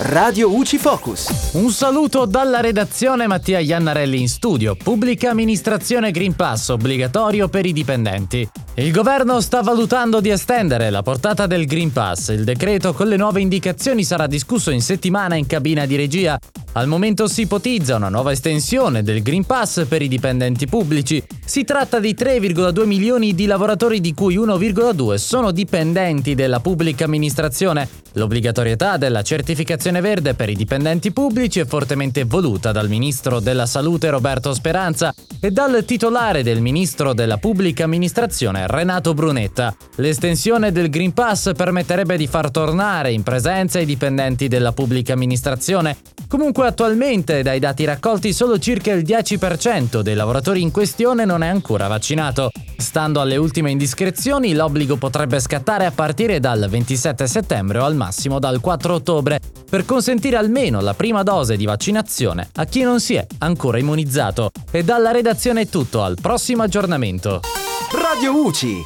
Radio UCI Focus. Un saluto dalla redazione Mattia Iannarelli in studio. Pubblica amministrazione Green Pass obbligatorio per i dipendenti. Il governo sta valutando di estendere la portata del Green Pass. Il decreto con le nuove indicazioni sarà discusso in settimana in cabina di regia. Al momento si ipotizza una nuova estensione del Green Pass per i dipendenti pubblici. Si tratta di 3,2 milioni di lavoratori di cui 1,2 sono dipendenti della pubblica amministrazione. L'obbligatorietà della certificazione verde per i dipendenti pubblici è fortemente voluta dal ministro della Salute Roberto Speranza e dal titolare del ministro della pubblica amministrazione Renato Brunetta. L'estensione del Green Pass permetterebbe di far tornare in presenza i dipendenti della pubblica amministrazione. Comunque attualmente dai dati raccolti solo circa il 10% dei lavoratori in questione non è ancora vaccinato. Stando alle ultime indiscrezioni, l'obbligo potrebbe scattare a partire dal 27 settembre o al massimo dal 4 ottobre, per consentire almeno la prima dose di vaccinazione a chi non si è ancora immunizzato. E dalla redazione è tutto, al prossimo aggiornamento. Radio UCI.